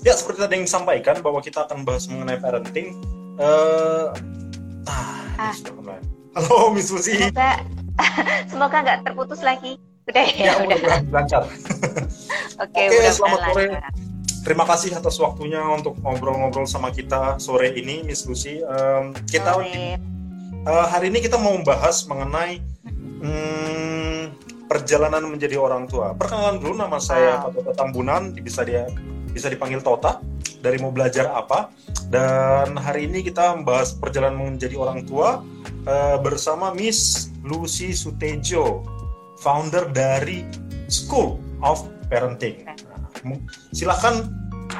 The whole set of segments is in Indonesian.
ya seperti tadi yang disampaikan bahwa kita akan bahas mengenai parenting. Uh, ah, ah. Halo Miss Lucy. Semoga semoga nggak terputus lagi. Udah ya, ya udah. Lancar. Oke, okay, okay, selamat sore. Terima kasih atas waktunya untuk ngobrol-ngobrol sama kita sore ini, Miss Lucy. Um, kita uh, hari ini kita mau membahas mengenai um, perjalanan menjadi orang tua. Perkenalan dulu nama saya wow. Tambunan, bisa dia bisa dipanggil Tota dari mau belajar apa. Dan hari ini kita membahas perjalanan menjadi orang tua uh, bersama Miss Lucy Sutejo, founder dari School of Parenting. Nah, silahkan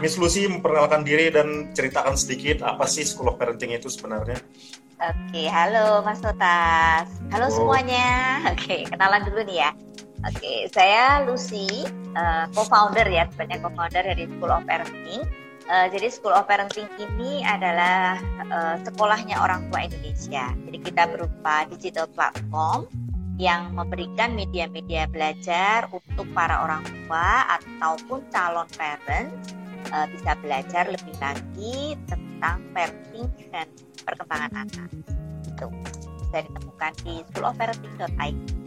Miss Lucy memperkenalkan diri dan ceritakan sedikit apa sih School of Parenting itu sebenarnya. Oke, halo Mas Totas. Halo oh. semuanya. Oke, kenalan dulu nih ya. Oke, saya Lucy, uh, co-founder ya, sebenarnya co-founder dari School of Parenting. Uh, jadi School of Parenting ini adalah uh, sekolahnya orang tua Indonesia. Jadi kita berupa digital platform yang memberikan media-media belajar untuk para orang tua ataupun calon parents uh, bisa belajar lebih lagi tentang parenting dan perkembangan anak. Itu bisa ditemukan di schoolofparenting.id.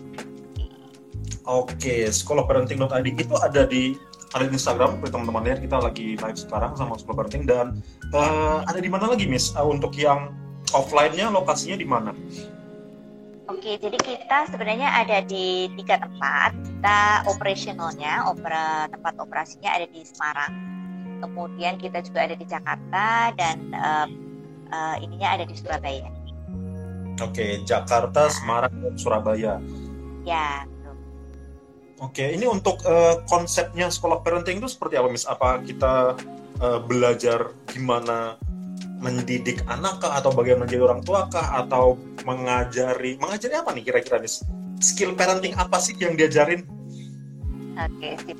Oke, schoolofparenting.id itu ada di ada di Instagram, teman-teman lihat kita lagi live sekarang sama School Parenting dan uh, ada di mana lagi, Miss? Uh, untuk yang offline-nya lokasinya di mana? Oke, jadi kita sebenarnya ada di tiga tempat. Kita operasionalnya, opera, tempat operasinya ada di Semarang. Kemudian kita juga ada di Jakarta dan uh, uh, ininya ada di Surabaya. Oke, Jakarta, Semarang, dan Surabaya. Ya. Oke, ini untuk uh, konsepnya sekolah parenting itu seperti apa, Miss? Apa kita uh, belajar gimana mendidik anak kah atau bagaimana menjadi orang tua kah atau mengajari mengajari apa nih kira-kira nih skill parenting apa sih yang diajarin? Oke, sip.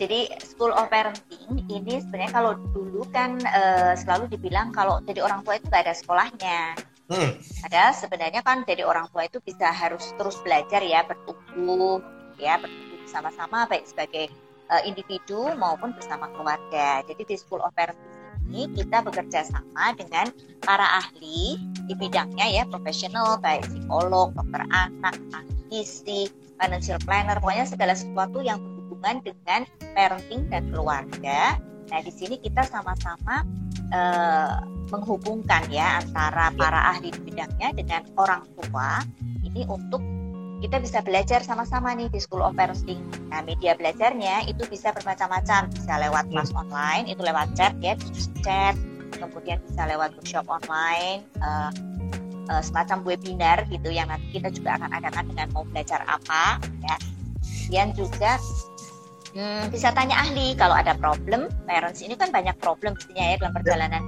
Jadi School of Parenting ini sebenarnya kalau dulu kan uh, selalu dibilang kalau jadi orang tua itu gak ada sekolahnya. Hmm. Ada sebenarnya kan jadi orang tua itu bisa harus terus belajar ya bertumbuh ya bertumbuh bersama-sama baik sebagai uh, individu maupun bersama keluarga. Jadi di School of Parenting ini kita bekerja sama dengan para ahli di bidangnya ya profesional baik psikolog, dokter anak, gizi, financial planner, pokoknya segala sesuatu yang berhubungan dengan parenting dan keluarga. Nah, di sini kita sama-sama uh, menghubungkan ya antara para ahli di bidangnya dengan orang tua ini untuk kita bisa belajar sama-sama nih di School of Parenting. Nah, media belajarnya itu bisa bermacam-macam, bisa lewat kelas hmm. online, itu lewat chat ya, chat, kemudian bisa lewat workshop online, uh, uh, semacam webinar gitu yang nanti kita juga akan adakan dengan mau belajar apa ya. Kemudian juga hmm, bisa tanya ahli kalau ada problem parents ini kan banyak problem pastinya ya dalam perjalanan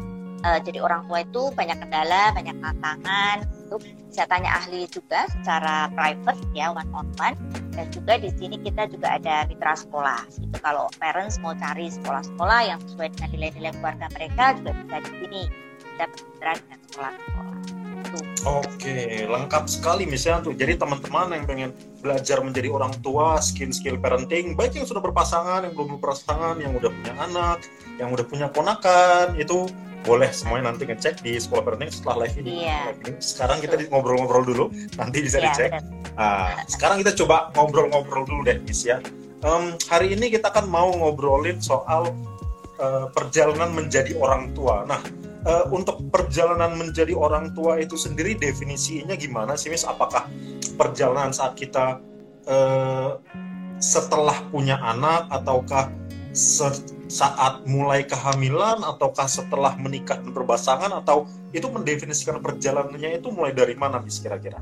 uh, jadi orang tua itu banyak kendala banyak tantangan itu bisa tanya ahli juga secara private ya one on one dan juga di sini kita juga ada mitra sekolah. Itu kalau parents mau cari sekolah-sekolah yang sesuai dengan nilai-nilai keluarga mereka juga bisa di sini. Kita bermitra dengan sekolah-sekolah. Oke, lengkap sekali misalnya tuh. Jadi teman-teman yang pengen belajar menjadi orang tua, skill-skill parenting, baik yang sudah berpasangan, yang belum berpasangan, yang udah punya anak, yang udah punya ponakan, itu boleh semuanya nanti ngecek di sekolah parenting setelah live ini. Yeah. Sekarang kita ngobrol-ngobrol dulu, nanti bisa yeah, dicek. Nah, sekarang kita coba ngobrol-ngobrol dulu deh, Miss ya. Um, hari ini kita akan mau ngobrolin soal uh, perjalanan menjadi orang tua. Nah, uh, untuk perjalanan menjadi orang tua itu sendiri definisinya gimana sih Miss? Apakah perjalanan saat kita uh, setelah punya anak ataukah saat mulai kehamilan ataukah setelah menikah dan berpasangan atau itu mendefinisikan perjalanannya itu mulai dari mana Miss kira-kira?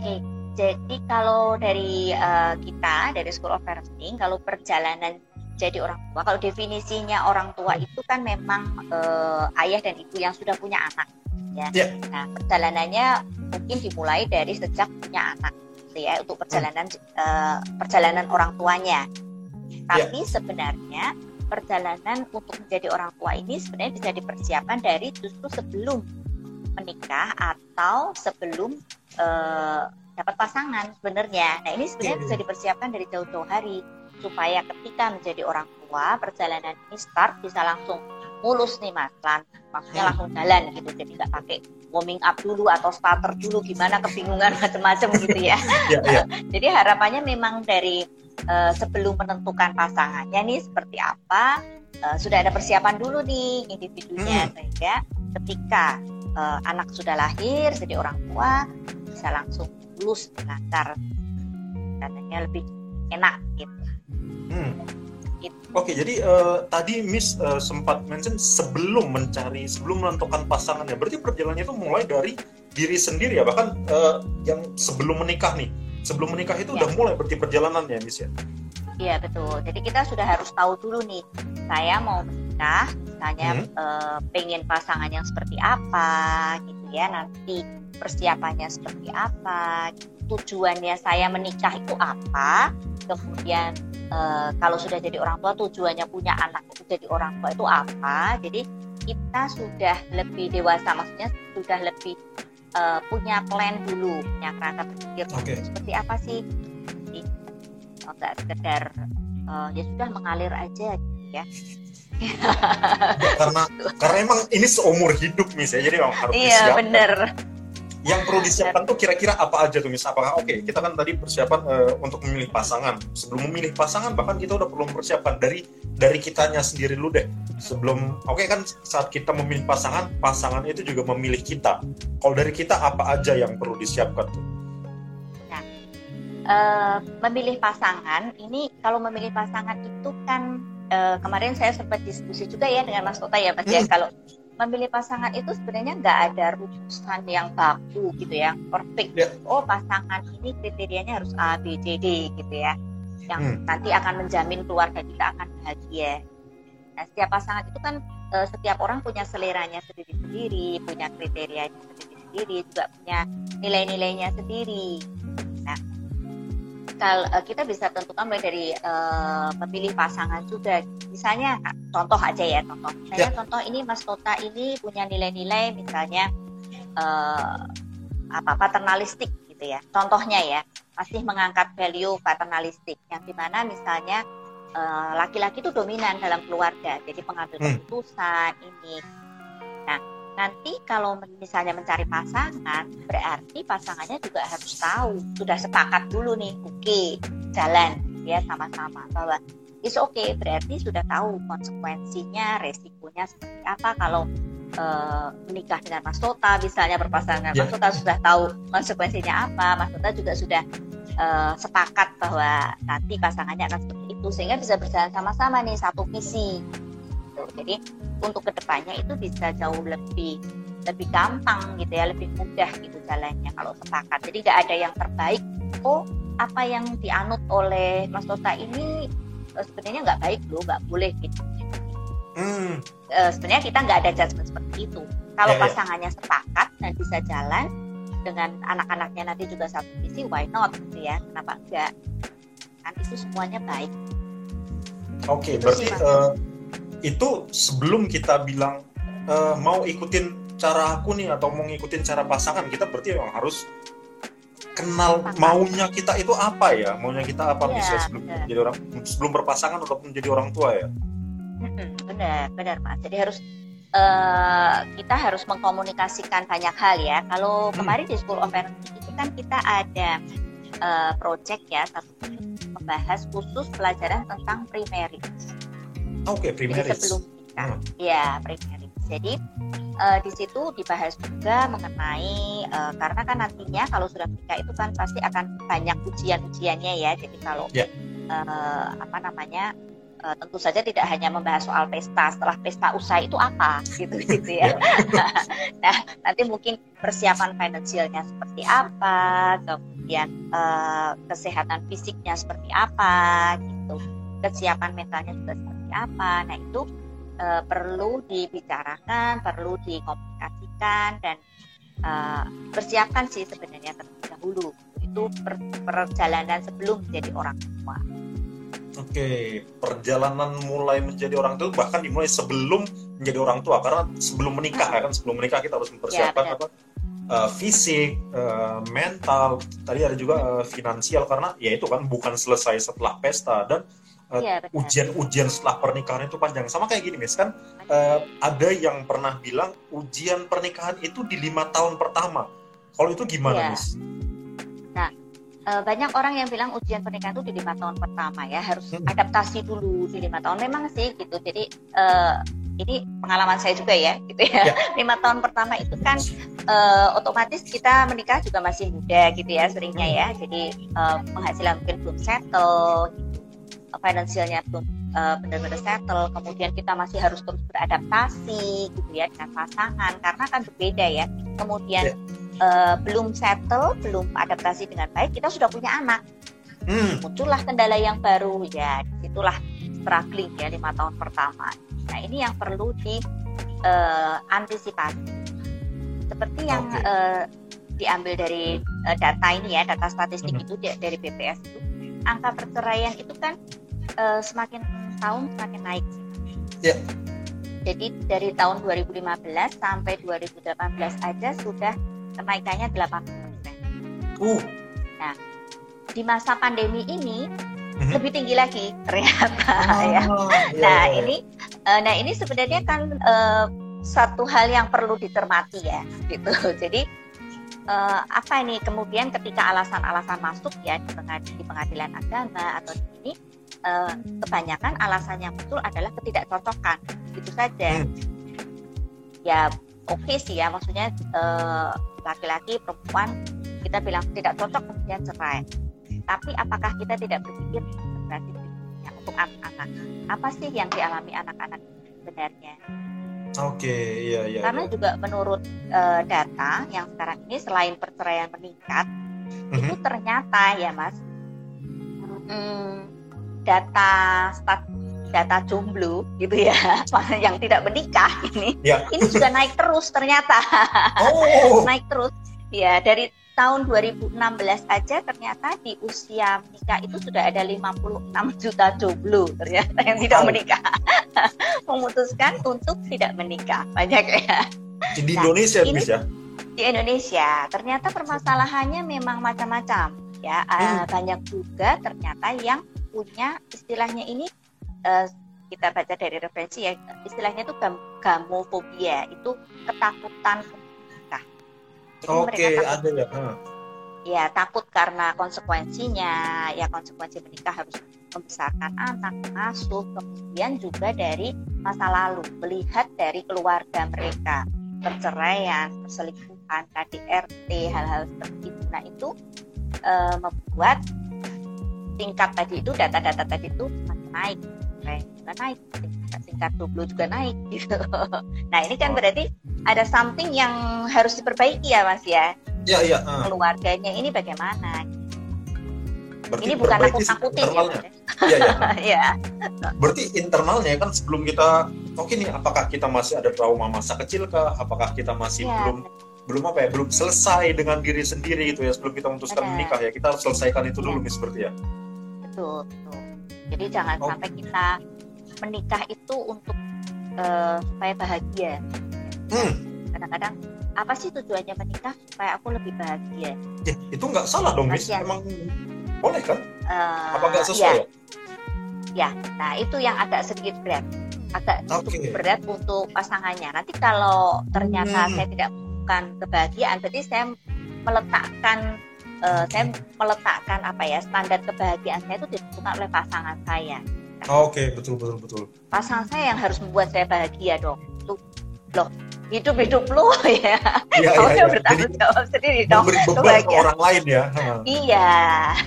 Oke, jadi kalau dari uh, kita dari School of Parenting kalau perjalanan jadi orang tua. Kalau definisinya orang tua itu kan memang uh, ayah dan ibu yang sudah punya anak, ya. Yeah. Nah, perjalanannya mungkin dimulai dari sejak punya anak, gitu ya, untuk perjalanan uh, perjalanan orang tuanya. Tapi yeah. sebenarnya perjalanan untuk menjadi orang tua ini sebenarnya bisa dipersiapkan dari justru sebelum menikah atau sebelum uh, dapat pasangan sebenarnya. Nah ini sebenarnya yeah. bisa dipersiapkan dari jauh-jauh hari supaya ketika menjadi orang tua perjalanan ini start bisa langsung mulus nih mas maksudnya langsung jalan gitu jadi nggak pakai warming up dulu atau starter dulu gimana kebingungan macam-macam gitu ya yeah, yeah. jadi harapannya memang dari uh, sebelum menentukan pasangannya nih seperti apa uh, sudah ada persiapan dulu nih individunya hmm. sehingga ketika uh, anak sudah lahir jadi orang tua bisa langsung lulus lancar katanya lebih enak gitu. Hmm. Gitu. Oke, jadi uh, tadi Miss uh, sempat mention sebelum mencari, sebelum menentukan pasangannya. Berarti perjalanannya itu mulai dari diri sendiri ya, bahkan uh, yang sebelum menikah nih. Sebelum menikah itu ya. udah mulai berarti perjalanannya, Miss ya. Iya betul. Jadi kita sudah harus tahu dulu nih, saya mau menikah, misalnya hmm. uh, pengen pasangan yang seperti apa, gitu ya. Nanti persiapannya seperti apa, tujuannya saya menikah itu apa, kemudian uh, kalau sudah jadi orang tua tujuannya punya anak itu jadi orang tua itu apa jadi kita sudah lebih dewasa maksudnya sudah lebih uh, punya plan dulu punya kerangka berpikir okay. seperti apa sih? Jadi enggak sekedar uh, ya sudah mengalir aja gitu ya. Karena karena emang ini seumur hidup nih saya jadi memang harus iya benar yang perlu disiapkan tuh kira-kira apa aja tuh? Mis apakah oke okay, kita kan tadi persiapan uh, untuk memilih pasangan. Sebelum memilih pasangan bahkan kita udah perlu mempersiapkan dari dari kitanya sendiri dulu deh. Sebelum oke okay, kan saat kita memilih pasangan pasangan itu juga memilih kita. Kalau dari kita apa aja yang perlu disiapkan tuh? Nah uh, memilih pasangan ini kalau memilih pasangan itu kan uh, kemarin saya sempat diskusi juga ya dengan Mas Tota ya Mas ya. hmm. ya kalau memilih pasangan itu sebenarnya nggak ada rumusan yang baku gitu ya, perfect. Yeah. Oh pasangan ini kriterianya harus A, B, C, D gitu ya, yang hmm. nanti akan menjamin keluarga kita akan bahagia. Nah setiap pasangan itu kan uh, setiap orang punya seleranya sendiri-sendiri, punya kriterianya sendiri-sendiri, juga punya nilai-nilainya sendiri. Kalau uh, kita bisa tentukan mulai dari uh, memilih pasangan juga. Misalnya contoh aja ya contoh. Misalnya ya. contoh ini Mas Tota ini punya nilai-nilai misalnya uh, apa paternalistik gitu ya. Contohnya ya masih mengangkat value paternalistik yang di mana misalnya laki-laki uh, itu dominan dalam keluarga, jadi pengambil hmm. keputusan ini. Nah nanti kalau misalnya mencari pasangan berarti pasangannya juga harus tahu. Sudah sepakat dulu nih oke okay, jalan ya sama-sama bahwa is oke okay, berarti sudah tahu konsekuensinya resikonya seperti apa. Kalau uh, menikah dengan Mas Tota misalnya berpasangan yeah. Mas Tota sudah tahu konsekuensinya apa. Mas Tota juga sudah uh, sepakat bahwa nanti pasangannya akan seperti itu. Sehingga bisa berjalan sama-sama nih satu visi gitu. jadi untuk ke depannya itu bisa jauh lebih lebih gampang gitu ya lebih mudah gitu jalannya kalau sepakat jadi nggak ada yang terbaik oh apa yang dianut oleh Mas Tota ini eh, sebenarnya nggak baik loh nggak boleh gitu hmm. e, sebenarnya kita nggak ada judgement seperti itu kalau yeah, ya. pasangannya yeah. sepakat dan bisa jalan dengan anak-anaknya nanti juga satu visi why not gitu ya kenapa enggak kan itu semuanya baik oke okay, berarti sih, itu sebelum kita bilang e, mau ikutin cara aku nih atau mau ngikutin cara pasangan kita berarti memang harus kenal maunya kita itu apa ya? Maunya kita apa ya, bisa sebelum bener. jadi orang sebelum berpasangan ataupun menjadi orang tua ya? Benar benar mas. Jadi harus uh, kita harus mengkomunikasikan banyak hal ya. Kalau hmm. kemarin di School of Parenting itu kan kita ada uh, project ya satu membahas khusus pelajaran tentang pre-marriage Oke, okay, primaris. sebelum nikah. Hmm. Ya, primaris. Jadi uh, di situ dibahas juga mengenai uh, karena kan nantinya kalau sudah menikah itu kan pasti akan banyak ujian-ujiannya ya. Jadi kalau yeah. Ya. uh, apa namanya uh, tentu saja tidak hanya membahas soal pesta setelah pesta usai itu apa gitu gitu ya. Yeah. nah nanti mungkin persiapan finansialnya seperti apa, kemudian uh, kesehatan fisiknya seperti apa gitu, kesiapan mentalnya juga seperti apa. Nah itu e, perlu dibicarakan, perlu dikomunikasikan dan e, persiapkan sih sebenarnya terlebih dahulu. Itu per, perjalanan sebelum menjadi orang tua. Oke, perjalanan mulai menjadi orang tua bahkan dimulai sebelum menjadi orang tua karena sebelum menikah hmm. kan sebelum menikah kita harus mempersiapkan ya, apa uh, fisik, uh, mental, tadi ada juga uh, finansial karena ya itu kan bukan selesai setelah pesta dan ujian-ujian setelah pernikahan itu panjang. Sama kayak gini, Miss kan uh, ada yang pernah bilang ujian pernikahan itu di lima tahun pertama. Kalau itu gimana, ya. Miss? Nah, uh, banyak orang yang bilang ujian pernikahan itu di lima tahun pertama ya harus hmm. adaptasi dulu di lima tahun. Memang sih gitu. Jadi uh, ini pengalaman saya juga ya gitu ya. ya. Lima tahun pertama itu kan uh, otomatis kita menikah juga masih muda gitu ya seringnya ya. Jadi uh, penghasilan mungkin belum settle, gitu. Finansialnya belum uh, benar-benar settle. Kemudian kita masih harus terus beradaptasi gitu ya dengan pasangan karena kan berbeda ya. Kemudian ya uh, belum settle, belum adaptasi dengan baik, kita sudah punya anak. Hmm. Muncullah kendala yang baru ya, itulah struggling ya lima tahun pertama. Nah ini yang perlu diantisipasi. Eh, uh, Seperti yang okay. uh, eh, diambil dari uh, data ini ya, data statistik hmm. itu dari BPS itu, angka perceraian itu kan uh, semakin tahun semakin naik. Yeah. Jadi dari tahun 2015 sampai 2018 aja sudah kenaikannya 8%. Uh. Nah, di masa pandemi ini mm-hmm. lebih tinggi lagi ternyata oh, ya. Iya, nah, iya. ini uh, nah ini sebenarnya kan uh, satu hal yang perlu dicermati ya, gitu. Jadi uh, apa ini kemudian ketika alasan-alasan masuk ya di, pengadilan, di pengadilan agama atau di uh, kebanyakan alasan yang betul adalah ketidakcocokan, gitu saja. Hmm. Ya oke okay sih ya, maksudnya uh, laki-laki perempuan kita bilang tidak cocok kemudian cerai tapi apakah kita tidak berpikir berarti ya, untuk anak-anak apa sih yang dialami anak-anak sebenarnya Oke, okay, iya iya. Karena iya. juga menurut uh, data yang sekarang ini selain perceraian meningkat, mm-hmm. itu ternyata ya mas, hmm, data stat data jomblo gitu ya. Yang tidak menikah ini. Ya. ini juga naik terus ternyata. Oh. naik terus. Ya dari tahun 2016 aja ternyata di usia menikah itu sudah ada 56 juta jomblo ternyata yang tidak menikah. Memutuskan untuk tidak menikah. Banyak ya. Di nah, Indonesia ini, bisa di Indonesia. Ternyata permasalahannya memang macam-macam ya. Hmm. banyak juga ternyata yang punya istilahnya ini uh, kita baca dari referensi ya istilahnya itu gam gamofobia itu ketakutan menikah. Oke okay, ada ya. Hmm. Ya takut karena konsekuensinya ya konsekuensi menikah harus membesarkan anak, masuk kemudian juga dari masa lalu melihat dari keluarga mereka perceraian, perselingkuhan, KDRT, hal-hal seperti itu. Nah itu e, membuat tingkat tadi itu data-data tadi itu makin naik. Rank juga naik tingkat dulu juga naik gitu. Nah ini kan berarti ada something yang harus diperbaiki ya mas ya? Iya iya uh. keluarganya ini bagaimana? Berarti ini bukan aku takutin ya iya iya. Ya. berarti internalnya kan sebelum kita oke nih apakah kita masih ada trauma masa kecil kah? Apakah kita masih ya. belum belum apa ya belum selesai dengan diri sendiri gitu ya sebelum kita memutuskan menikah ya? Kita harus selesaikan itu dulu nih seperti ya betul betul jadi jangan oh. sampai kita menikah itu untuk uh, supaya bahagia. Hmm. Kadang-kadang apa sih tujuannya menikah supaya aku lebih bahagia? Ya, itu nggak salah dong, Miss. Emang boleh kan? Uh, apa nggak sesuai? Ya. ya, nah itu yang agak sedikit berat, agak okay. berat untuk pasangannya. Nanti kalau ternyata hmm. saya tidak bukan kebahagiaan, berarti saya meletakkan uh, saya meletakkan apa ya standar kebahagiaan saya itu ditentukan oleh pasangan saya. Oh, Oke, okay. betul betul betul. Pasangan saya yang harus membuat saya bahagia dong. Tuh, loh, hidup hidup lu ya. Iya, iya, iya. bertanggung jawab sendiri dong. Memberi beban ke orang lain ya. Iya,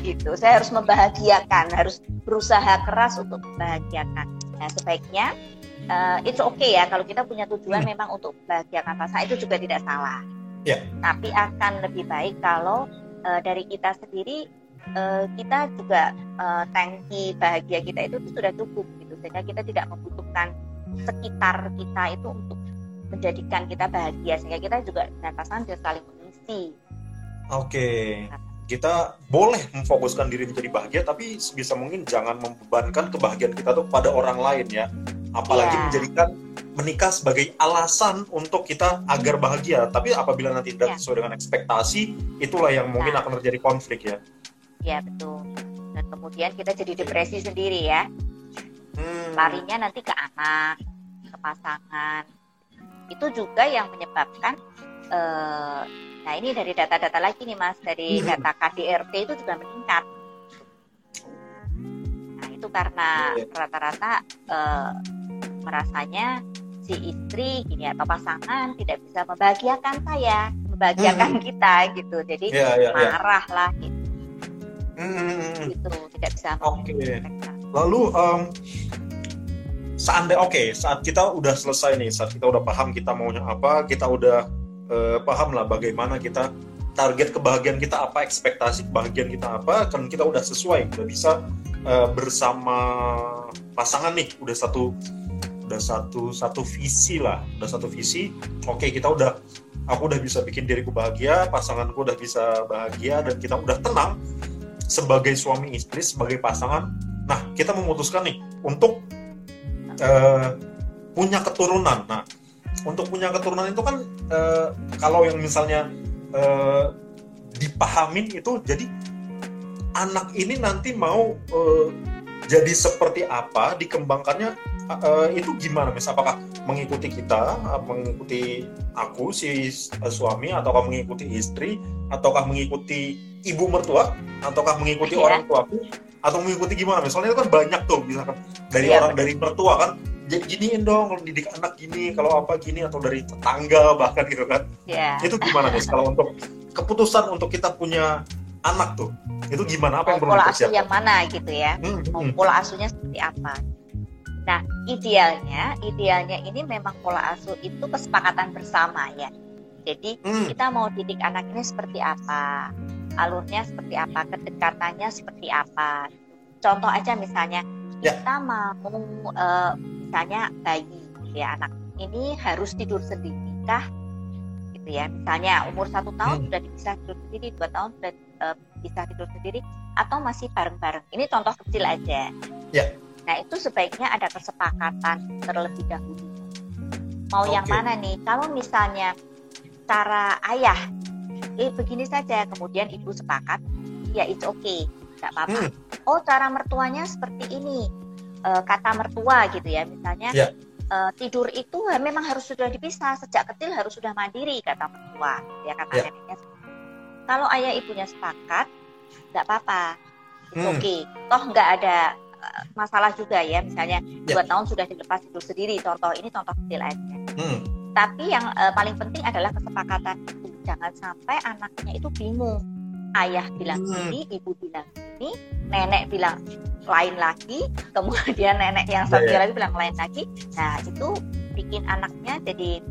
gitu. Saya harus membahagiakan, harus berusaha keras untuk membahagiakan. Nah, sebaiknya uh, it's okay ya kalau kita punya tujuan hmm. memang untuk membahagiakan pasangan itu juga tidak salah. Ya. Tapi akan lebih baik kalau uh, dari kita sendiri uh, kita juga uh, tangki bahagia kita itu, sudah cukup gitu sehingga kita tidak membutuhkan sekitar kita itu untuk menjadikan kita bahagia sehingga kita juga dengan pasangan saling mengisi. Oke. Okay. Kita boleh memfokuskan diri menjadi bahagia, tapi sebisa mungkin jangan membebankan kebahagiaan kita tuh pada orang lain ya. Apalagi yeah. menjadikan menikah sebagai alasan untuk kita agar bahagia. Tapi apabila nanti tidak ya. sesuai dengan ekspektasi, itulah yang mungkin nah. akan terjadi konflik ya. Ya betul. Dan kemudian kita jadi depresi sendiri ya. hmm. larinya nanti ke anak ke pasangan itu juga yang menyebabkan uh, nah ini dari data-data lagi nih mas dari hmm. data KDRT itu juga meningkat nah itu karena iya. rata-rata uh, merasanya si istri gini atau pasangan tidak bisa membahagiakan saya membahagiakan hmm. kita gitu jadi yeah, yeah, iya. marah yeah. lah gitu hmm. gitu tidak bisa oke okay. lalu um, seandainya oke okay, saat kita udah selesai nih saat kita udah paham kita maunya apa kita udah uh, paham lah bagaimana kita target kebahagiaan kita apa ekspektasi kebahagiaan kita apa kan kita udah sesuai udah bisa uh, bersama pasangan nih udah satu udah satu satu visi lah. Udah satu visi oke okay, kita udah aku udah bisa bikin diriku bahagia pasanganku udah bisa bahagia dan kita udah tenang sebagai suami istri sebagai pasangan. Nah kita memutuskan nih untuk uh, punya keturunan. Nah untuk punya keturunan itu kan uh, kalau yang misalnya uh, dipahamin itu jadi anak ini nanti mau uh, jadi seperti apa dikembangkannya uh, itu gimana mis apakah mengikuti kita mengikuti aku si uh, suami ataukah mengikuti istri ataukah mengikuti ibu mertua ataukah mengikuti ya. orang tuaku atau mengikuti gimana misalnya itu kan banyak tuh misalkan dari ya, orang dari mertua kan jadi giniin dong kalau didik anak gini kalau apa gini atau dari tetangga bahkan gitu kan. Ya. itu gimana nih kalau untuk keputusan untuk kita punya anak tuh itu gimana? Apa yang perlu pola asuh yang mana gitu ya? Hmm, hmm. pola asuhnya seperti apa nah idealnya idealnya ini memang pola asuh itu kesepakatan bersama ya jadi hmm. kita mau didik anak ini seperti apa alurnya seperti apa kedekatannya seperti apa contoh aja misalnya ya. kita mau uh, misalnya bayi ya anak ini harus tidur sendiri kah gitu ya misalnya umur satu tahun hmm. sudah bisa tidur sendiri dua tahun sudah uh, bisa tidur sendiri atau masih bareng-bareng. Ini contoh kecil aja. Ya. Nah itu sebaiknya ada kesepakatan terlebih dahulu. Mau okay. yang mana nih? Kalau misalnya cara ayah, eh begini saja, kemudian ibu sepakat, ya it's okay, nggak apa-apa. Hmm. Oh cara mertuanya seperti ini, e, kata mertua gitu ya, misalnya. Yeah. Ya. Uh, tidur itu memang harus sudah dipisah sejak kecil harus sudah mandiri kata mertua ya kata yeah. neneknya kalau ayah ibunya sepakat, nggak apa-apa, hmm. oke. Okay. Toh nggak ada masalah juga ya, misalnya yeah. dua tahun sudah dilepas tidur sendiri. Contoh ini contoh kecil aja. Hmm. Tapi yang uh, paling penting adalah kesepakatan itu. Jangan sampai anaknya itu bingung. Ayah bilang hmm. ini, ibu bilang ini, nenek bilang lain lagi, kemudian nenek yang satu yeah, yeah. lagi bilang lain lagi. Nah itu bikin anaknya jadi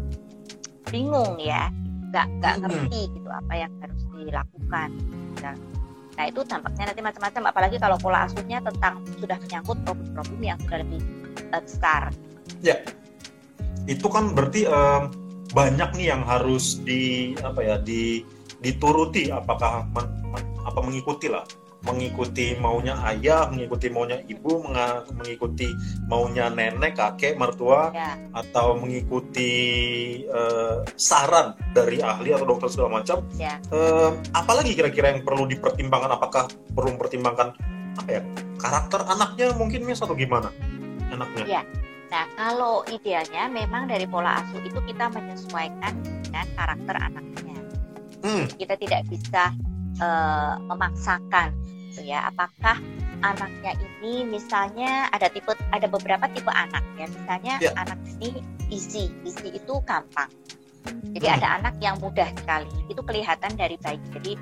bingung ya, nggak nggak hmm. ngerti gitu apa yang harus dilakukan. Dan, nah itu dampaknya nanti macam-macam, apalagi kalau pola asuhnya tentang sudah menyangkut problem-problem yang sudah lebih uh, besar. Ya, itu kan berarti um, banyak nih yang harus di apa ya di dituruti apakah men, men, apa mengikuti lah mengikuti maunya ayah, mengikuti maunya ibu, mengikuti maunya nenek, kakek, mertua, ya. atau mengikuti uh, saran dari ahli atau dokter segala macam. Ya. Uh, apalagi kira-kira yang perlu dipertimbangkan? Apakah perlu mempertimbangkan apa ya karakter anaknya mungkin mis atau gimana anaknya? Ya. Nah kalau idealnya memang dari pola asuh itu kita menyesuaikan dengan karakter anaknya. Hmm. Kita tidak bisa uh, memaksakan gitu ya. Apakah anaknya ini misalnya ada tipe ada beberapa tipe anak ya. Misalnya yeah. anak ini easy easy itu gampang. Jadi hmm. ada anak yang mudah sekali itu kelihatan dari bayi. Jadi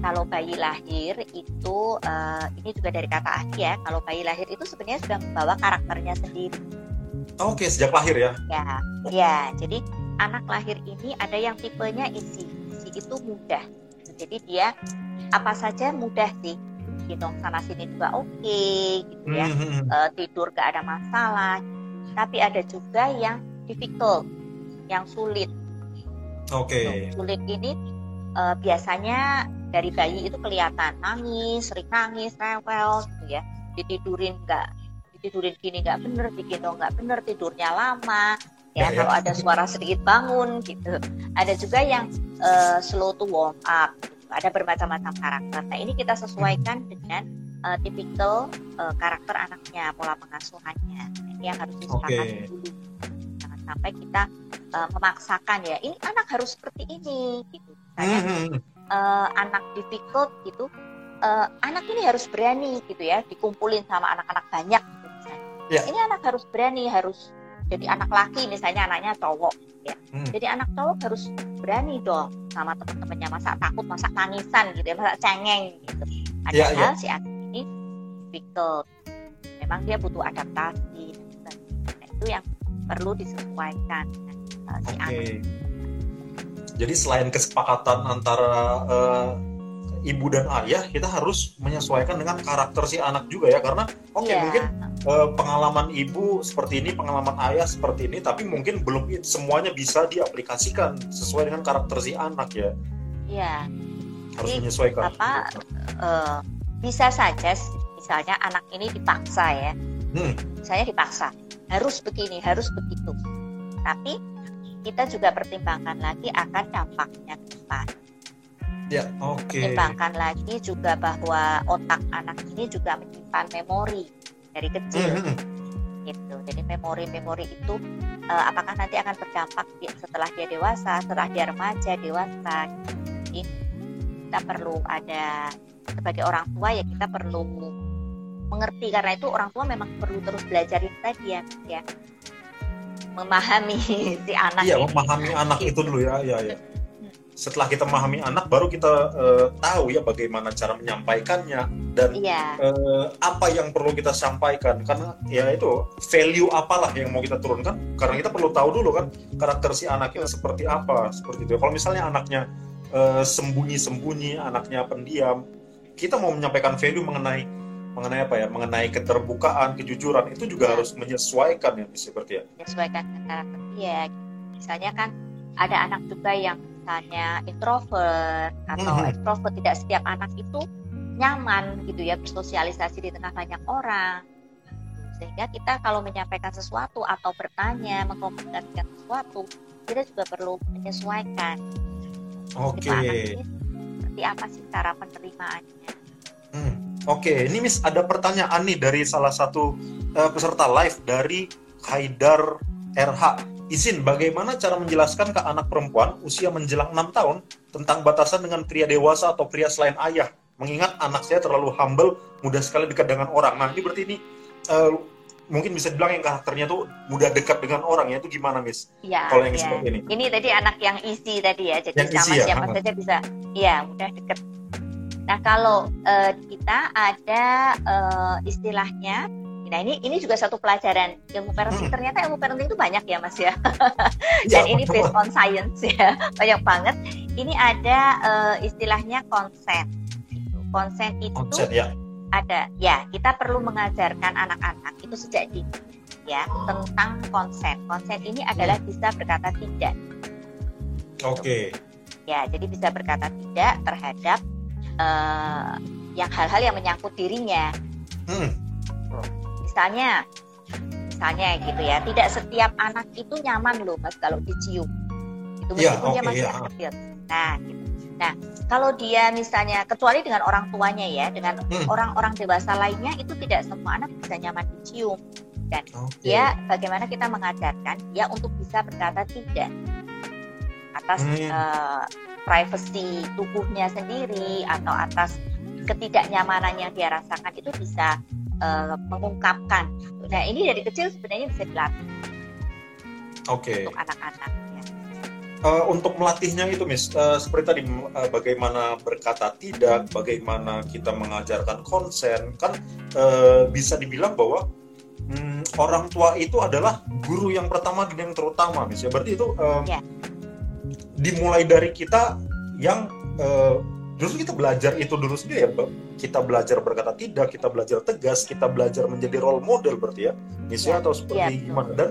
kalau bayi lahir itu uh, ini juga dari kata ahli ya kalau bayi lahir itu sebenarnya sudah membawa karakternya sendiri. Oh, oke okay. sejak lahir ya? Ya ya. Jadi anak lahir ini ada yang tipenya easy easy itu mudah. Jadi dia apa saja mudah sih gendong sana sini juga oke okay, gitu ya mm-hmm. uh, tidur gak ada masalah tapi ada juga yang difficult yang sulit oke okay. sulit ini uh, biasanya dari bayi itu kelihatan nangis sering nangis rewel gitu ya ditidurin nggak ditidurin gini nggak bener digendong nggak bener tidurnya lama ya, ya, ya. kalau ada suara sedikit bangun gitu ada juga yang uh, slow to warm up ada bermacam-macam karakter. Nah ini kita sesuaikan dengan uh, tipikal uh, karakter anaknya, pola pengasuhannya. Ini yang harus disepakati okay. dulu. Jangan sampai kita uh, memaksakan ya, ini anak harus seperti ini gitu. Misalnya mm-hmm. uh, anak difficult gitu, uh, anak ini harus berani gitu ya, dikumpulin sama anak-anak banyak. Gitu, Yeah. Ini anak harus berani, harus jadi anak laki misalnya anaknya cowok ya. Hmm. Jadi anak cowok harus berani dong sama teman-temannya masa takut masa tangisan gitu ya masa cengeng gitu. Ada yeah, yeah. si anak ini difficult. Memang dia butuh adaptasi dan nah, itu yang perlu disesuaikan uh, si okay. anak. Jadi selain kesepakatan antara uh, ibu dan ayah, kita harus menyesuaikan dengan karakter si anak juga ya, karena oke okay, iya. yeah. mungkin uh, pengalaman ibu seperti ini, pengalaman ayah seperti ini, tapi mungkin belum semuanya bisa diaplikasikan sesuai dengan karakter si anak ya. Iya. Harus Jadi, menyesuaikan. Apa? Uh, bisa saja misalnya anak ini dipaksa ya hmm. saya dipaksa harus begini harus begitu tapi kita juga pertimbangkan lagi akan dampaknya ke depan ya oke okay. pertimbangkan lagi juga bahwa otak anak ini juga menyimpan memori dari kecil hmm. hmm. gitu jadi memori-memori itu uh, apakah nanti akan berdampak setelah dia dewasa setelah dia remaja dewasa jadi kita perlu ada sebagai orang tua ya kita perlu mengerti karena itu orang tua memang perlu terus belajar tadi ya ya memahami si anak iya memahami anak itu dulu ya ya ya setelah kita memahami anak baru kita uh, tahu ya bagaimana cara menyampaikannya dan iya. uh, apa yang perlu kita sampaikan. Karena ya itu value apalah yang mau kita turunkan? Karena kita perlu tahu dulu kan karakter si anaknya seperti apa seperti itu. Kalau misalnya anaknya uh, sembunyi-sembunyi anaknya pendiam kita mau menyampaikan value mengenai mengenai apa ya? Mengenai keterbukaan kejujuran itu juga ya. harus menyesuaikan ya seperti ya? Menyesuaikan karakter. Dia misalnya kan ada anak juga yang misalnya introvert atau hmm. extrovert tidak setiap anak itu nyaman gitu ya bersosialisasi di tengah banyak orang sehingga kita kalau menyampaikan sesuatu atau bertanya mengkomunikasikan sesuatu kita juga perlu menyesuaikan oke okay seperti apa sih cara penerimaannya. Hmm, Oke, okay. ini Miss ada pertanyaan nih dari salah satu uh, peserta live dari Haidar RH. Izin, bagaimana cara menjelaskan ke anak perempuan usia menjelang 6 tahun tentang batasan dengan pria dewasa atau pria selain ayah? Mengingat anak saya terlalu humble, mudah sekali dekat dengan orang. Nah, ini berarti ini uh, mungkin bisa dibilang yang karakternya tuh mudah dekat dengan orang ya itu gimana Miss? Iya. Kalau yang ya. seperti ini. Ini tadi anak yang easy tadi ya, jadi yang sama easy, ya? siapa ya? saja bisa, iya mudah dekat. Nah kalau uh, kita ada uh, istilahnya, nah ini ini juga satu pelajaran ilmu parenting. Hmm. Ternyata ilmu parenting itu banyak ya Mas ya. Dan ya, ini betul. based on science ya, banyak banget. Ini ada uh, istilahnya konsen. Konsen itu. Konsen ya ada ya kita perlu mengajarkan anak-anak itu sejak dini ya tentang konsen konsen ini adalah hmm. bisa berkata tidak oke okay. ya jadi bisa berkata tidak terhadap uh, yang hal-hal yang menyangkut dirinya hmm. Misalnya misalnya gitu ya tidak setiap anak itu nyaman loh mas kalau dicium itu iya, meskipun ya, okay, dia masih ya. kecil nah gitu Nah, kalau dia misalnya kecuali dengan orang tuanya ya, dengan hmm. orang-orang hmm. dewasa lainnya itu tidak semua anak bisa nyaman dicium. Dan okay. ya bagaimana kita mengajarkan ya untuk bisa berkata tidak atas hmm. uh, privacy tubuhnya sendiri atau atas ketidaknyamanan yang dia rasakan itu bisa uh, mengungkapkan. Nah, ini dari kecil sebenarnya bisa dilatih. Oke. Okay. Untuk anak-anak uh, untuk melatihnya itu, Miss, uh, seperti tadi uh, bagaimana berkata tidak, bagaimana kita mengajarkan konsen, kan uh, bisa dibilang bahwa um, orang tua itu adalah guru yang pertama dan yang terutama, Miss. Ya, berarti itu um, yeah. dimulai dari kita yang uh, justru kita belajar itu dulu sendiri ya, kita belajar berkata tidak, kita belajar tegas, kita belajar menjadi role model berarti ya, Miss ya, atau seperti yeah. gimana dan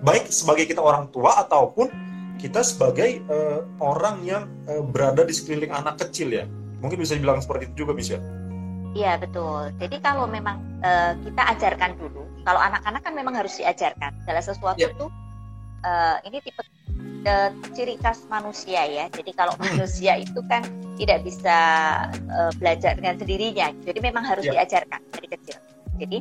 baik sebagai kita orang tua ataupun kita sebagai uh, orang yang uh, berada di sekeliling anak kecil ya mungkin bisa dibilang seperti itu juga Miss ya Iya betul. Jadi kalau memang uh, kita ajarkan dulu, kalau anak-anak kan memang harus diajarkan. Segala sesuatu yeah. uh, ini tipe uh, ciri khas manusia ya. Jadi kalau hmm. manusia itu kan tidak bisa uh, belajar dengan sendirinya. Jadi memang harus yeah. diajarkan dari kecil. Jadi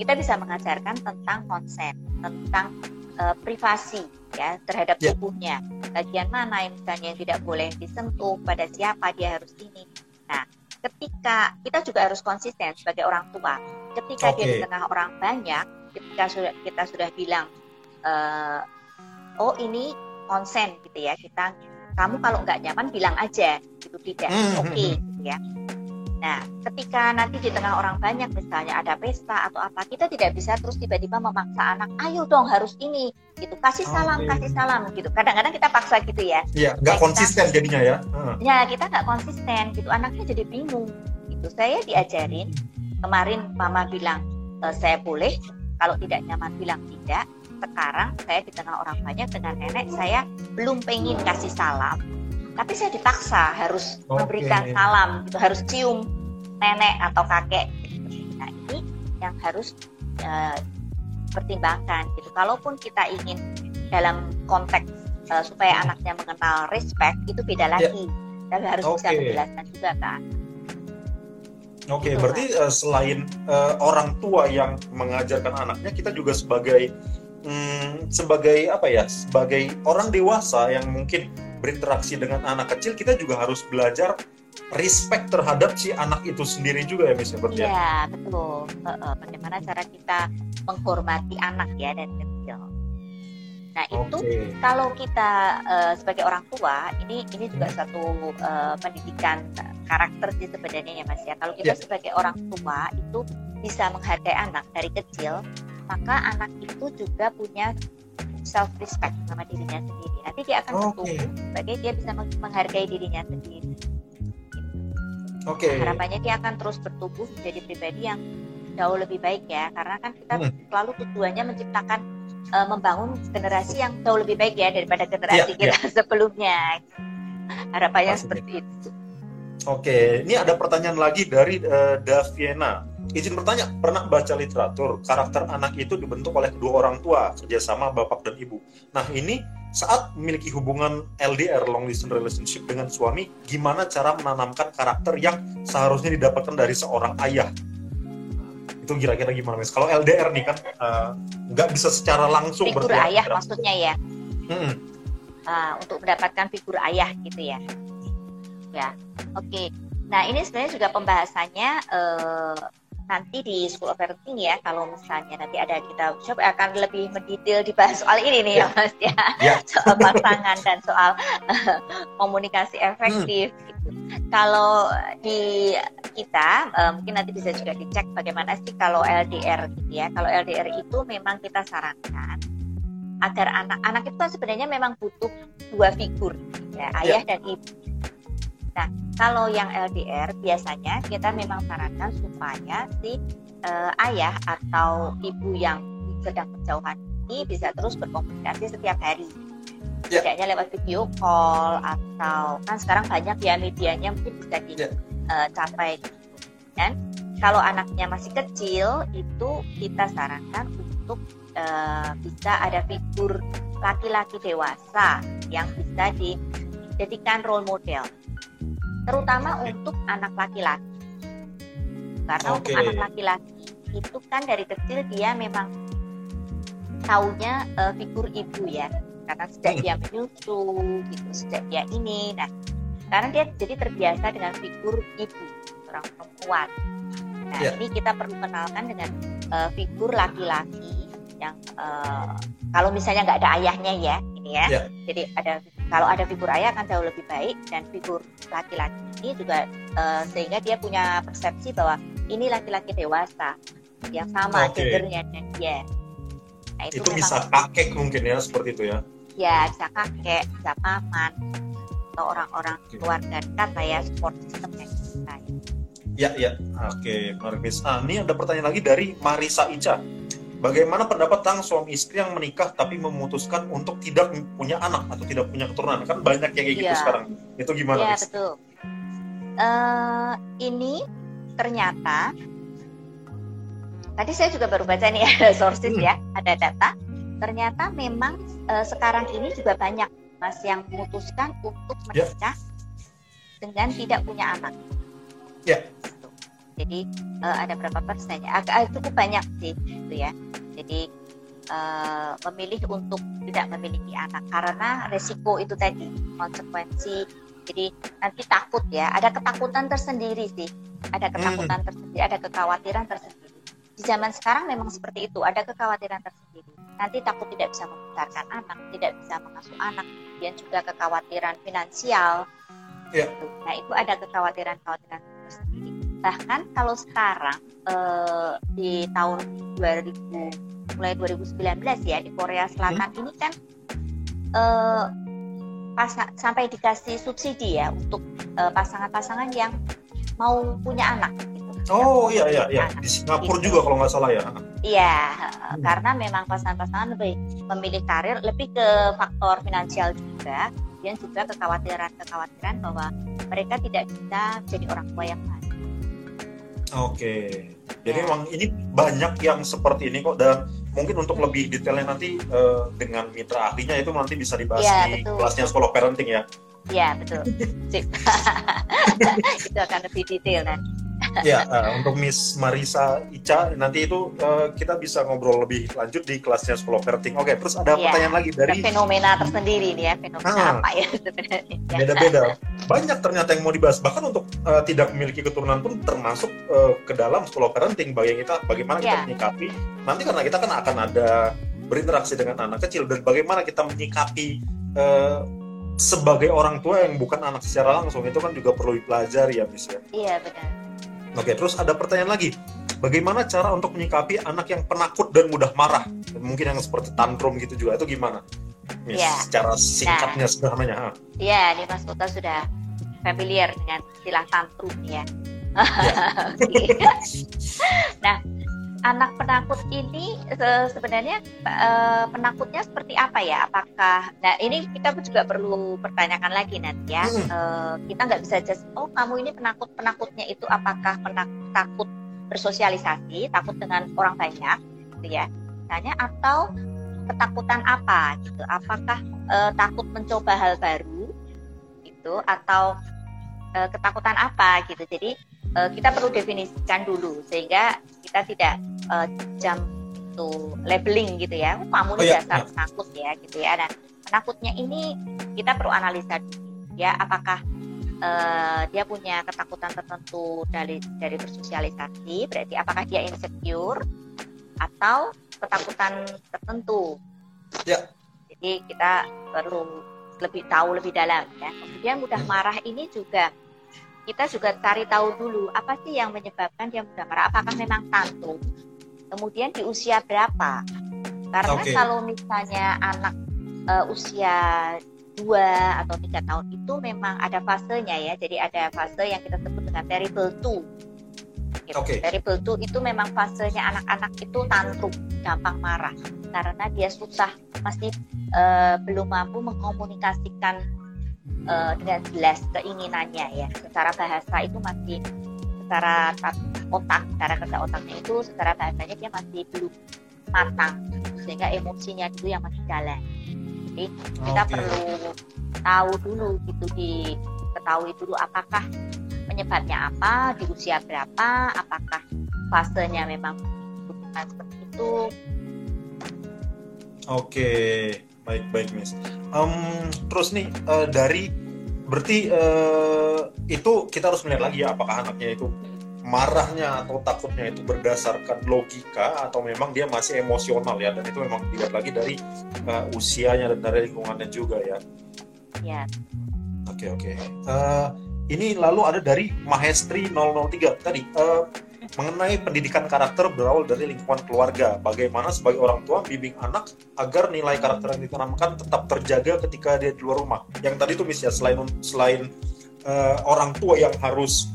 kita bisa mengajarkan tentang konsen, tentang uh, privasi ya terhadap yeah. tubuhnya. Bagian mana yang misalnya yang tidak boleh disentuh, pada siapa dia harus ini. Nah, ketika kita juga harus konsisten sebagai orang tua. Ketika okay. dia di tengah orang banyak, ketika sudah kita sudah bilang, uh, oh ini konsen gitu ya, kita kamu kalau nggak nyaman bilang aja, gitu tidak, hmm, oke okay, gitu ya. Nah, ketika nanti di tengah orang banyak, misalnya ada pesta atau apa, kita tidak bisa terus tiba-tiba memaksa anak, ayo dong harus ini, gitu, kasih salam, okay. kasih salam, gitu. Kadang-kadang kita paksa gitu ya. Iya, nggak konsisten kita, jadinya ya. Hmm. Ya, kita nggak konsisten, gitu. Anaknya jadi bingung, gitu. Saya diajarin, kemarin mama bilang, e, saya boleh, kalau tidak nyaman bilang tidak. Sekarang saya di tengah orang banyak dengan nenek, saya belum pengen kasih salam, tapi saya dipaksa harus okay. memberikan salam gitu harus cium nenek atau kakek nah ini yang harus uh, pertimbangkan gitu kalaupun kita ingin dalam konteks uh, supaya anaknya mengenal respect itu beda ya. lagi yeah. tapi harus okay. bisa menjelaskan juga kan Oke, okay, gitu, berarti uh, selain uh, orang tua yang mengajarkan anaknya, kita juga sebagai hmm, sebagai apa ya, sebagai orang dewasa yang mungkin berinteraksi dengan anak kecil kita juga harus belajar respect terhadap si anak itu sendiri juga ya Miss ya Iya betul. Uh, bagaimana cara kita menghormati anak ya dari kecil. Nah itu okay. kalau kita uh, sebagai orang tua ini ini juga hmm. satu uh, pendidikan karakter sih sebenarnya ya Mas ya. Kalau kita yeah. sebagai orang tua itu bisa menghargai anak dari kecil, maka anak itu juga punya self respect sama dirinya sendiri. Nanti dia akan okay. bertumbuh sebagai dia bisa menghargai dirinya sendiri. Oke. Okay. Harapannya dia akan terus bertumbuh menjadi pribadi yang jauh lebih baik ya, karena kan kita hmm. selalu tujuannya menciptakan uh, membangun generasi yang jauh lebih baik ya daripada generasi yeah, kita yeah. sebelumnya. Harapannya seperti itu. Oke, ini ada pertanyaan lagi dari uh, Daviena. Izin bertanya, pernah baca literatur karakter anak itu dibentuk oleh kedua orang tua kerjasama bapak dan ibu. Nah ini saat memiliki hubungan LDR long distance relationship dengan suami, gimana cara menanamkan karakter yang seharusnya didapatkan dari seorang ayah? Itu kira-kira gimana mas? Kalau LDR nih kan eh, nggak uh, bisa secara langsung figur ayah maksudnya ya. Hmm. Uh, untuk mendapatkan figur ayah gitu ya. Ya, oke. Okay. Nah ini sebenarnya juga pembahasannya uh, nanti di School of Parenting ya kalau misalnya nanti ada kita coba akan lebih mendetail dibahas soal ini nih ya, ya Mas ya, ya. soal pasangan dan soal uh, komunikasi efektif hmm. gitu. Kalau di kita uh, mungkin nanti bisa juga dicek bagaimana sih kalau LDR gitu ya. Kalau LDR itu memang kita sarankan agar anak-anak itu kan sebenarnya memang butuh dua figur ya ayah ya. dan ibu Nah, kalau yang LDR biasanya kita memang sarankan supaya si uh, ayah atau ibu yang sedang berjauhan ini bisa terus berkomunikasi setiap hari. Yeah. Tidaknya lewat video call atau kan sekarang banyak ya medianya mungkin bisa dicapai. Ya. Yeah. Uh, Dan kalau anaknya masih kecil itu kita sarankan untuk uh, bisa ada figur laki-laki dewasa yang bisa dijadikan role model terutama untuk anak laki-laki. Karena okay. untuk anak laki-laki itu kan dari kecil dia memang taunya uh, figur ibu ya, karena sejak hmm. dia menyusu gitu, sejak dia ini, nah karena dia jadi terbiasa dengan figur ibu orang perempuan. Nah yeah. ini kita perlu kenalkan dengan uh, figur laki-laki yang uh, kalau misalnya nggak ada ayahnya ya, ini ya, yeah. jadi ada kalau ada figur ayah akan jauh lebih baik dan figur laki-laki ini juga uh, sehingga dia punya persepsi bahwa ini laki-laki dewasa yang sama okay. gendernya dan dia. Nah, itu, itu bisa kakek mungkin ya seperti itu ya? Ya bisa kakek, bisa paman atau orang-orang okay. keluarga dekat lah ya support systemnya kita. Ya ya, oke, okay. Marvis. Nah, ini ada pertanyaan lagi dari Marisa Ica. Bagaimana pendapat tentang suami istri yang menikah tapi memutuskan untuk tidak punya anak atau tidak punya keturunan? Kan banyak yang kayak gitu ya. sekarang. Itu gimana? Iya, betul. Uh, ini ternyata tadi saya juga baru baca nih ada sources hmm. ya, ada data. Ternyata memang uh, sekarang ini juga banyak mas yang memutuskan untuk ya. menikah ya. dengan tidak punya anak. Ya. Jadi uh, ada berapa persen? Agak cukup banyak sih, gitu ya. Jadi uh, memilih untuk tidak memiliki anak karena resiko itu tadi konsekuensi. Jadi nanti takut ya, ada ketakutan tersendiri sih, ada ketakutan hmm. tersendiri, ada kekhawatiran tersendiri di zaman sekarang memang seperti itu ada kekhawatiran tersendiri nanti takut tidak bisa membesarkan anak tidak bisa mengasuh anak kemudian juga kekhawatiran finansial yeah. nah itu ada kekhawatiran kekhawatiran tersendiri bahkan kalau sekarang eh, di tahun 2000 mulai 2019 ya di Korea Selatan hmm. ini kan eh, pas, sampai dikasih subsidi ya untuk eh, pasangan-pasangan yang mau punya anak Oh iya iya iya di Singapura gitu. juga kalau nggak salah ya. Iya, hmm. karena memang pasangan-pasangan lebih memilih karir lebih ke faktor finansial juga dan juga kekhawatiran-kekhawatiran bahwa mereka tidak bisa jadi orang tua yang baik. Oke, jadi ya. memang ini banyak yang seperti ini kok dan mungkin untuk lebih detailnya nanti uh, dengan mitra ahlinya itu nanti bisa dibahas ya, di betul. kelasnya sekolah parenting ya. Iya betul. itu akan lebih detail nanti ya uh, untuk Miss Marisa Ica nanti itu uh, kita bisa ngobrol lebih lanjut di kelasnya sekolah parenting. Oke, okay, terus ada ya, pertanyaan lagi dari fenomena tersendiri nih ya fenomena ah, apa ya sebenarnya. Beda-beda. Banyak ternyata yang mau dibahas. Bahkan untuk uh, tidak memiliki keturunan pun termasuk uh, ke dalam sekolah parenting. Bagi kita bagaimana kita ya. menyikapi nanti karena kita kan akan ada berinteraksi dengan anak kecil dan bagaimana kita menyikapi uh, sebagai orang tua yang bukan anak secara langsung itu kan juga perlu dipelajari ya Miss ya. Iya benar. Oke, terus ada pertanyaan lagi. Bagaimana cara untuk menyikapi anak yang penakut dan mudah marah? Mungkin yang seperti tantrum gitu juga. Itu gimana? Ya. Secara singkatnya nah, sederhananya. Iya, ini Mas Kota sudah familiar dengan istilah tantrum ya. ya. nah, anak penakut ini sebenarnya uh, penakutnya seperti apa ya? Apakah nah ini kita juga perlu pertanyakan lagi nanti ya. Hmm. Uh, kita nggak bisa just oh kamu ini penakut penakutnya itu apakah penakut takut bersosialisasi, takut dengan orang banyak, gitu ya? Tanya atau ketakutan apa gitu? Apakah uh, takut mencoba hal baru gitu atau uh, ketakutan apa gitu? Jadi uh, kita perlu definisikan dulu sehingga kita tidak uh, jam itu labeling gitu ya oh, kamu oh, iya, dasar iya. penakut ya gitu ya dan penakutnya ini kita perlu analisa dulu ya apakah uh, dia punya ketakutan tertentu dari dari bersosialisasi berarti apakah dia insecure atau ketakutan tertentu ya. jadi kita perlu lebih tahu lebih dalam ya kemudian mudah marah ini juga kita juga cari tahu dulu apa sih yang menyebabkan dia mudah marah apakah memang tantrum kemudian di usia berapa karena okay. kalau misalnya anak uh, usia dua atau tiga tahun itu memang ada fasenya ya jadi ada fase yang kita sebut dengan terrible two gitu. okay. terrible two itu memang fasenya anak-anak itu tantrum gampang marah karena dia susah masih uh, belum mampu mengkomunikasikan uh, dengan jelas keinginannya ya. Secara bahasa itu masih secara otak secara kerja otaknya itu secara bahasanya dia masih belum matang. Sehingga emosinya itu yang masih jalan. Jadi kita okay. perlu tahu dulu gitu diketahui dulu apakah penyebabnya apa di usia berapa apakah fasenya memang bukan seperti itu. Oke baik baik Miss um, terus nih uh, dari berarti uh, itu kita harus melihat lagi ya apakah anaknya itu marahnya atau takutnya itu berdasarkan logika atau memang dia masih emosional ya dan itu memang dilihat lagi dari uh, usianya dan dari lingkungannya juga ya. Ya. Oke okay, oke. Okay. Uh, ini lalu ada dari Mahestri 003 tadi. Uh, mengenai pendidikan karakter berawal dari lingkungan keluarga. Bagaimana sebagai orang tua bimbing anak agar nilai karakter yang ditanamkan tetap terjaga ketika dia di luar rumah. Yang tadi tuh misalnya selain selain uh, orang tua yang harus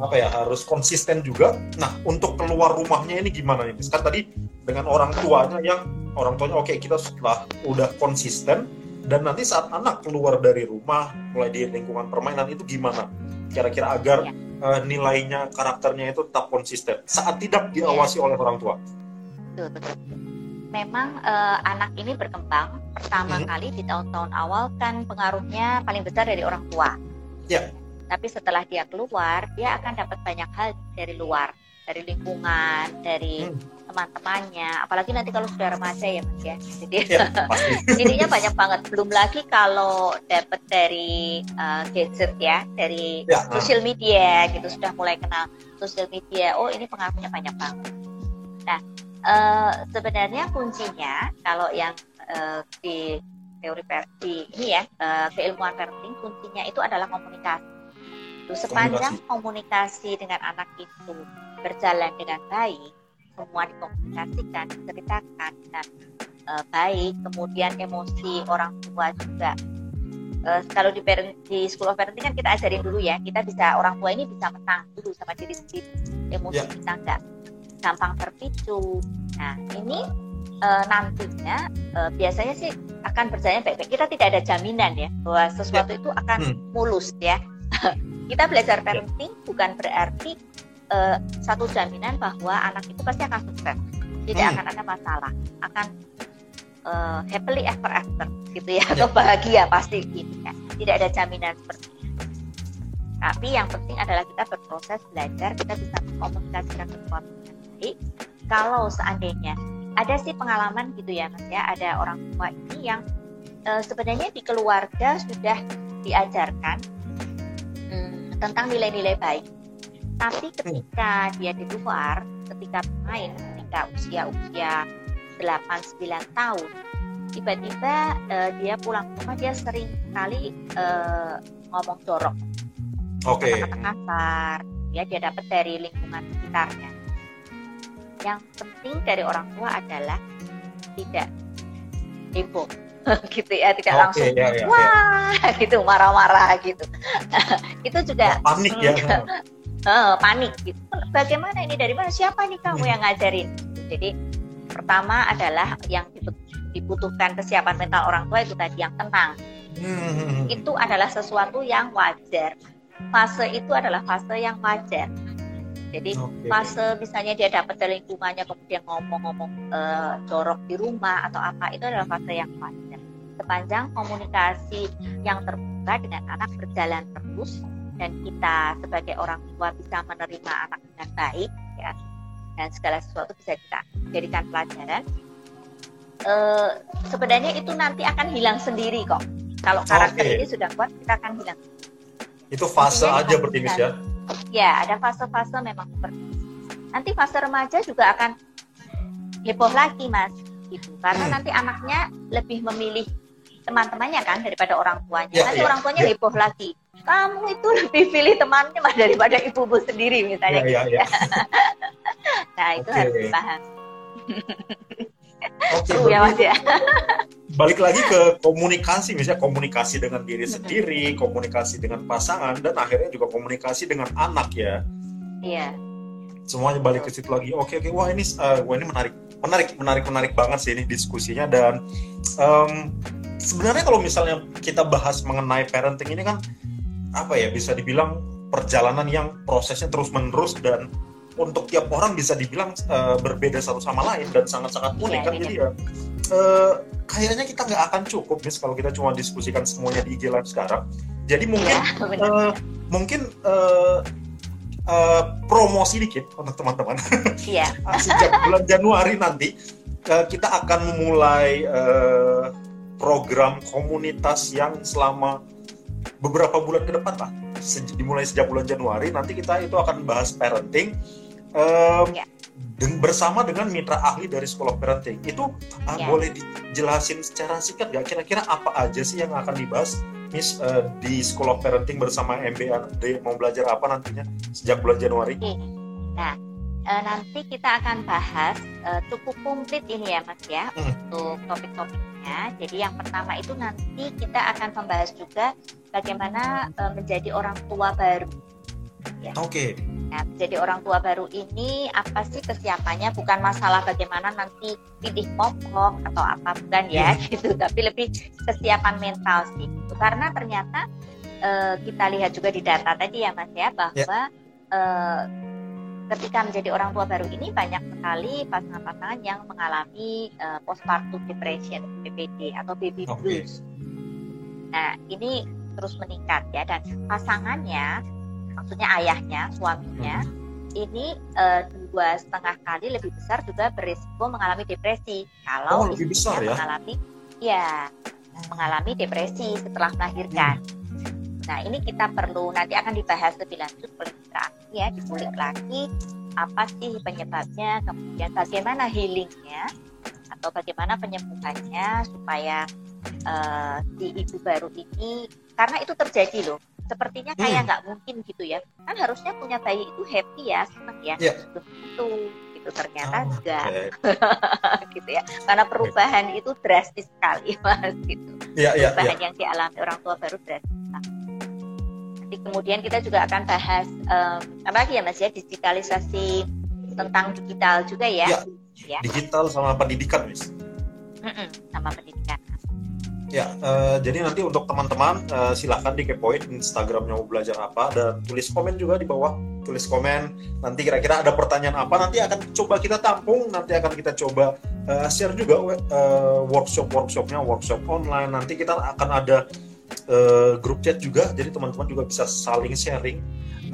apa ya harus konsisten juga. Nah untuk keluar rumahnya ini gimana nih? Kan tadi dengan orang tuanya yang orang tuanya oke okay, kita setelah udah konsisten dan nanti saat anak keluar dari rumah mulai di lingkungan permainan itu gimana? Kira-kira agar ya uh, nilainya karakternya itu tetap konsisten saat tidak diawasi oleh orang tua. Betul betul. Memang uh, anak ini berkembang pertama hmm. kali di tahun-tahun awal kan pengaruhnya paling besar dari orang tua. Ya. tapi setelah dia keluar dia akan dapat banyak hal dari luar dari lingkungan dari hmm. teman-temannya. Apalagi nanti kalau sudah remaja ya mas ya. Jadi ya, jadinya banyak banget. Belum lagi kalau dapat dari uh, gadget ya dari ya, sosial media gitu sudah mulai kenal sosial media. Oh ini pengaruhnya banyak banget. Nah uh, sebenarnya kuncinya kalau yang uh, di teori versi ini ya uh, keilmuan parenting kuncinya itu adalah komunikasi. Sepanjang komunikasi, komunikasi dengan anak itu berjalan dengan baik, semua dikomunikasikan, diceritakan dengan uh, baik, kemudian emosi orang tua juga. Uh, kalau di, parent, di school of parenting kan kita ajarin dulu ya, kita bisa orang tua ini bisa menang dulu sama diri sendiri, emosi yeah. kita nggak gampang terpicu. Nah ini uh, nantinya uh, biasanya sih akan berjalan baik-baik. Kita tidak ada jaminan ya bahwa sesuatu ya. itu akan hmm. mulus ya. kita belajar parenting bukan berarti uh, satu jaminan bahwa anak itu pasti akan sukses. Tidak hmm. akan ada masalah, akan uh, happily ever after gitu ya, ya. atau bahagia pasti gitu ya. Tidak ada jaminan seperti itu. Tapi yang penting adalah kita berproses belajar, kita bisa mengkomunikasikan sesuatu dengan baik. Kalau seandainya ada sih pengalaman gitu ya mas ya ada orang tua ini yang uh, sebenarnya di keluarga sudah diajarkan hmm, tentang nilai-nilai baik tapi ketika dia di luar ketika main ketika usia-usia 8-9 tahun tiba-tiba uh, dia pulang ke rumah dia sering kali uh, ngomong jorok okay. kata-kata kasar ya dia dapat dari lingkungan sekitarnya yang penting dari orang tua adalah tidak heboh gitu ya tidak okay, langsung ya, ya, wah ya. gitu marah-marah gitu itu juga panik ya uh, panik gitu. Bagaimana ini? Dari mana? Siapa nih kamu yang ngajarin? Jadi pertama adalah yang dibutuhkan kesiapan mental orang tua itu tadi yang tenang. Hmm. itu adalah sesuatu yang wajar. Fase itu adalah fase yang wajar. Jadi okay. fase misalnya dia dapat dari lingkungannya kemudian ngomong-ngomong jorok di rumah atau apa itu adalah fase yang wajar. Sepanjang komunikasi yang terbuka dengan anak berjalan terus dan kita sebagai orang tua bisa menerima anak dengan baik ya dan segala sesuatu bisa kita jadikan pelajaran. Uh, sebenarnya itu nanti akan hilang sendiri kok. Kalau karakter okay. ini sudah kuat, kita akan hilang. Itu fase aja berarti ya? ya ada fase-fase memang seperti itu. Nanti fase remaja juga akan heboh lagi mas, gitu. Karena hmm. nanti anaknya lebih memilih teman-temannya kan daripada orang tuanya. Ya, nanti ya, orang tuanya ya. heboh lagi. Kamu itu lebih pilih temannya daripada ibu-ibu sendiri misalnya. Ya, ya, ya. nah itu okay. harus dipahami. Oke, okay, ya ya. balik lagi ke komunikasi, misalnya komunikasi dengan diri sendiri, komunikasi dengan pasangan, dan akhirnya juga komunikasi dengan anak ya. Iya. Semuanya balik ke situ lagi. Oke oke, wah ini uh, wah ini menarik, menarik, menarik, menarik banget sih ini diskusinya dan um, sebenarnya kalau misalnya kita bahas mengenai parenting ini kan apa ya bisa dibilang perjalanan yang prosesnya terus menerus dan untuk tiap orang bisa dibilang uh, berbeda satu sama lain dan sangat-sangat unik ya, kan jadi ya uh, kayaknya kita nggak akan cukup nih kalau kita cuma diskusikan semuanya di IG Live sekarang. Jadi mungkin ya, uh, mungkin uh, uh, promosi dikit untuk teman-teman. Iya. sejak bulan Januari nanti uh, kita akan memulai uh, program komunitas yang selama beberapa bulan ke depan lah dimulai sejak bulan Januari nanti kita itu akan bahas parenting um, ya. bersama dengan mitra ahli dari sekolah parenting itu uh, ya. boleh dijelasin secara singkat gak kira-kira apa aja sih yang akan dibahas Miss uh, di sekolah parenting bersama MBAD mau belajar apa nantinya sejak bulan Januari? Nah uh, nanti kita akan bahas uh, cukup komplit ini ya Mas ya hmm. untuk topik-topiknya. Jadi yang pertama itu nanti kita akan membahas juga bagaimana uh, menjadi orang tua baru. Ya. Oke. Okay Nah, jadi orang tua baru ini apa sih kesiapannya? Bukan masalah bagaimana nanti pilih pokok atau apa bukan ya hmm. gitu, tapi lebih kesiapan mental sih. Karena ternyata uh, kita lihat juga di data tadi ya Mas ya bahwa yeah. Ya. Ketika menjadi orang tua baru ini banyak sekali pasangan-pasangan yang mengalami uh, postpartum depression (PPD) atau baby blues. Nah, ini terus meningkat ya dan pasangannya maksudnya ayahnya suaminya hmm. ini uh, dua setengah kali lebih besar juga berisiko mengalami depresi kalau oh, lebih besar ya mengalami ya mengalami depresi setelah melahirkan. Nah ini kita perlu nanti akan dibahas lebih lanjut oleh ya dipulik lagi apa sih penyebabnya kemudian bagaimana healingnya atau bagaimana penyembuhannya supaya uh, si ibu baru ini karena itu terjadi loh sepertinya kayak hmm. nggak hmm. mungkin gitu ya kan harusnya punya bayi itu happy ya senang ya yeah. itu gitu ternyata oh, enggak okay. gitu ya karena perubahan okay. itu drastis sekali mas gitu yeah, yeah, perubahan yeah. yang dialami orang tua baru drastis nanti kemudian kita juga akan bahas um, apa lagi ya mas ya digitalisasi tentang digital juga ya, ya, ya. digital sama pendidikan mm -mm, sama pendidikan Ya, uh, jadi nanti untuk teman-teman uh, silahkan dikepoin Instagramnya mau belajar apa dan tulis komen juga di bawah. Tulis komen nanti kira-kira ada pertanyaan apa nanti akan coba kita tampung, nanti akan kita coba uh, share juga uh, workshop-workshopnya, workshop online. Nanti kita akan ada uh, grup chat juga, jadi teman-teman juga bisa saling sharing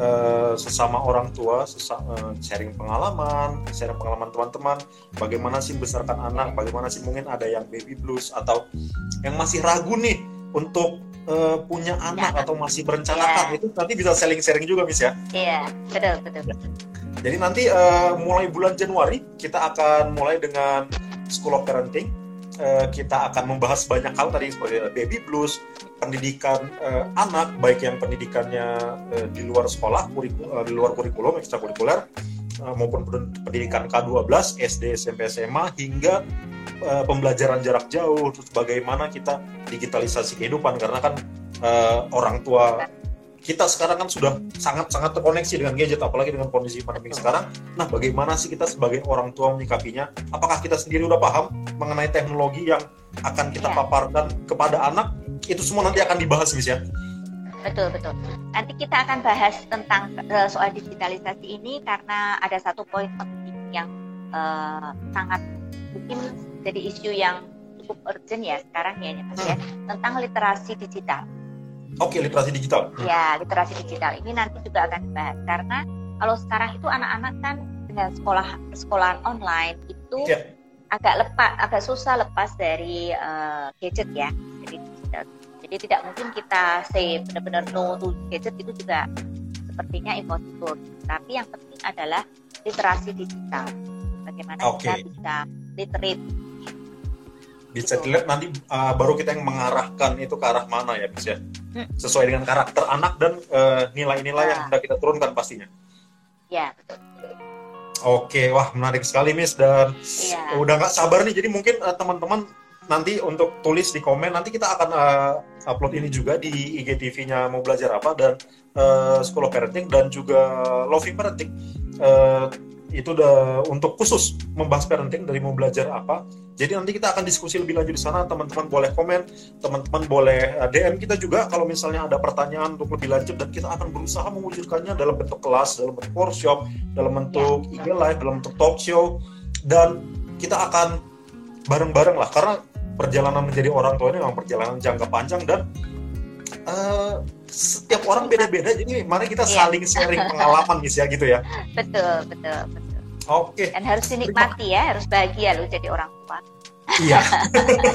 uh, sesama orang tua sesama, uh, sharing pengalaman sharing pengalaman teman-teman. Bagaimana sih membesarkan anak? Bagaimana sih mungkin ada yang baby blues atau yang masih ragu nih untuk uh, punya anak ya. atau masih berencanakan? Ya. itu nanti bisa sharing-sharing juga mis ya. Iya betul betul. Jadi nanti uh, mulai bulan Januari kita akan mulai dengan School of Parenting uh, kita akan membahas banyak hal tadi seperti baby blues pendidikan uh, anak baik yang pendidikannya uh, di luar sekolah kurikulum, uh, di luar kurikulum ekstrakurikuler uh, maupun pendidikan K12 SD SMP SMA hingga uh, pembelajaran jarak jauh. Terus bagaimana kita digitalisasi kehidupan karena kan uh, orang tua kita sekarang kan sudah sangat-sangat terkoneksi dengan gadget apalagi dengan kondisi pandemi sekarang. Nah, bagaimana sih kita sebagai orang tua menyikapinya? Apakah kita sendiri udah paham mengenai teknologi yang akan kita ya. paparkan kepada anak itu semua nanti akan dibahas Miss ya betul betul nanti kita akan bahas tentang uh, soal digitalisasi ini karena ada satu poin penting yang uh, sangat mungkin jadi isu yang cukup urgent ya sekarang ya mas ya hmm. tentang literasi digital Oke, literasi digital. Ya, literasi digital ini nanti juga akan dibahas karena kalau sekarang itu anak-anak kan dengan sekolah sekolah online itu ya. agak lepas, agak susah lepas dari uh, gadget ya. Jadi jadi tidak mungkin kita say benar-benar no to gadget itu juga sepertinya impossible. Tapi yang penting adalah literasi digital. Bagaimana okay. kita bisa literate. Bisa dilihat nanti uh, baru kita yang mengarahkan itu ke arah mana ya, Miss ya. Hmm. Sesuai dengan karakter anak dan uh, nilai-nilai uh, yang hendak kita turunkan pastinya. Ya, betul. Oke, wah menarik sekali Miss dan ya. udah nggak sabar nih. Jadi mungkin uh, teman-teman nanti untuk tulis di komen nanti kita akan uh, upload ini juga di IGTV-nya mau belajar apa dan uh, School of Parenting dan juga Loving Parenting uh, itu udah untuk khusus membahas parenting dari mau belajar apa. Jadi nanti kita akan diskusi lebih lanjut di sana. Teman-teman boleh komen, teman-teman boleh DM kita juga kalau misalnya ada pertanyaan untuk lebih lanjut dan kita akan berusaha mewujudkannya dalam bentuk kelas, dalam bentuk workshop, dalam bentuk IG live, dalam bentuk talk show dan kita akan bareng-bareng lah karena perjalanan menjadi orang tua ini memang perjalanan jangka panjang dan uh, setiap orang beda-beda jadi mari kita iya. saling sharing pengalaman ya gitu ya. Betul betul betul. Oke. Okay. dan harus dinikmati ya harus bahagia loh jadi orang tua. Iya.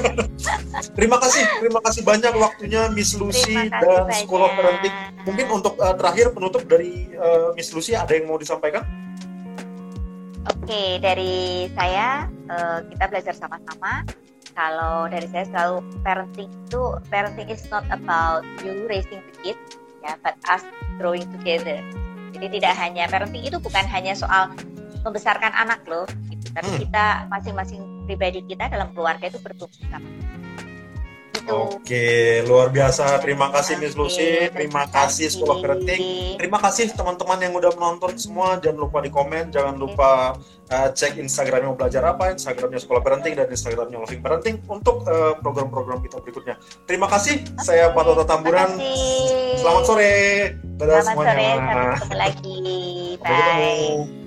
Terima kasih terima kasih banyak waktunya Miss Lucy dan School of Parenting. Mungkin untuk uh, terakhir penutup dari uh, Miss Lucy ada yang mau disampaikan? Oke, dari saya uh, kita belajar sama-sama kalau dari saya selalu parenting itu parenting is not about you raising the kids ya but us growing together jadi tidak hanya parenting itu bukan hanya soal membesarkan anak loh gitu tapi hmm. kita masing-masing pribadi kita dalam keluarga itu bertumbuh sama. Oke, luar biasa. Terima kasih Miss Lucy, terima kasih Sekolah Parenting. Terima kasih teman-teman yang udah menonton semua. Jangan lupa di komen, jangan lupa uh, cek Instagramnya mau belajar apa, Instagramnya Sekolah Parenting dan Instagramnya Loving Parenting untuk uh, program-program kita berikutnya. Terima kasih. Saya Pak Toto Tamburan. Selamat sore. Dadah Selamat semuanya. sore. Sampai ketemu lagi. Bye.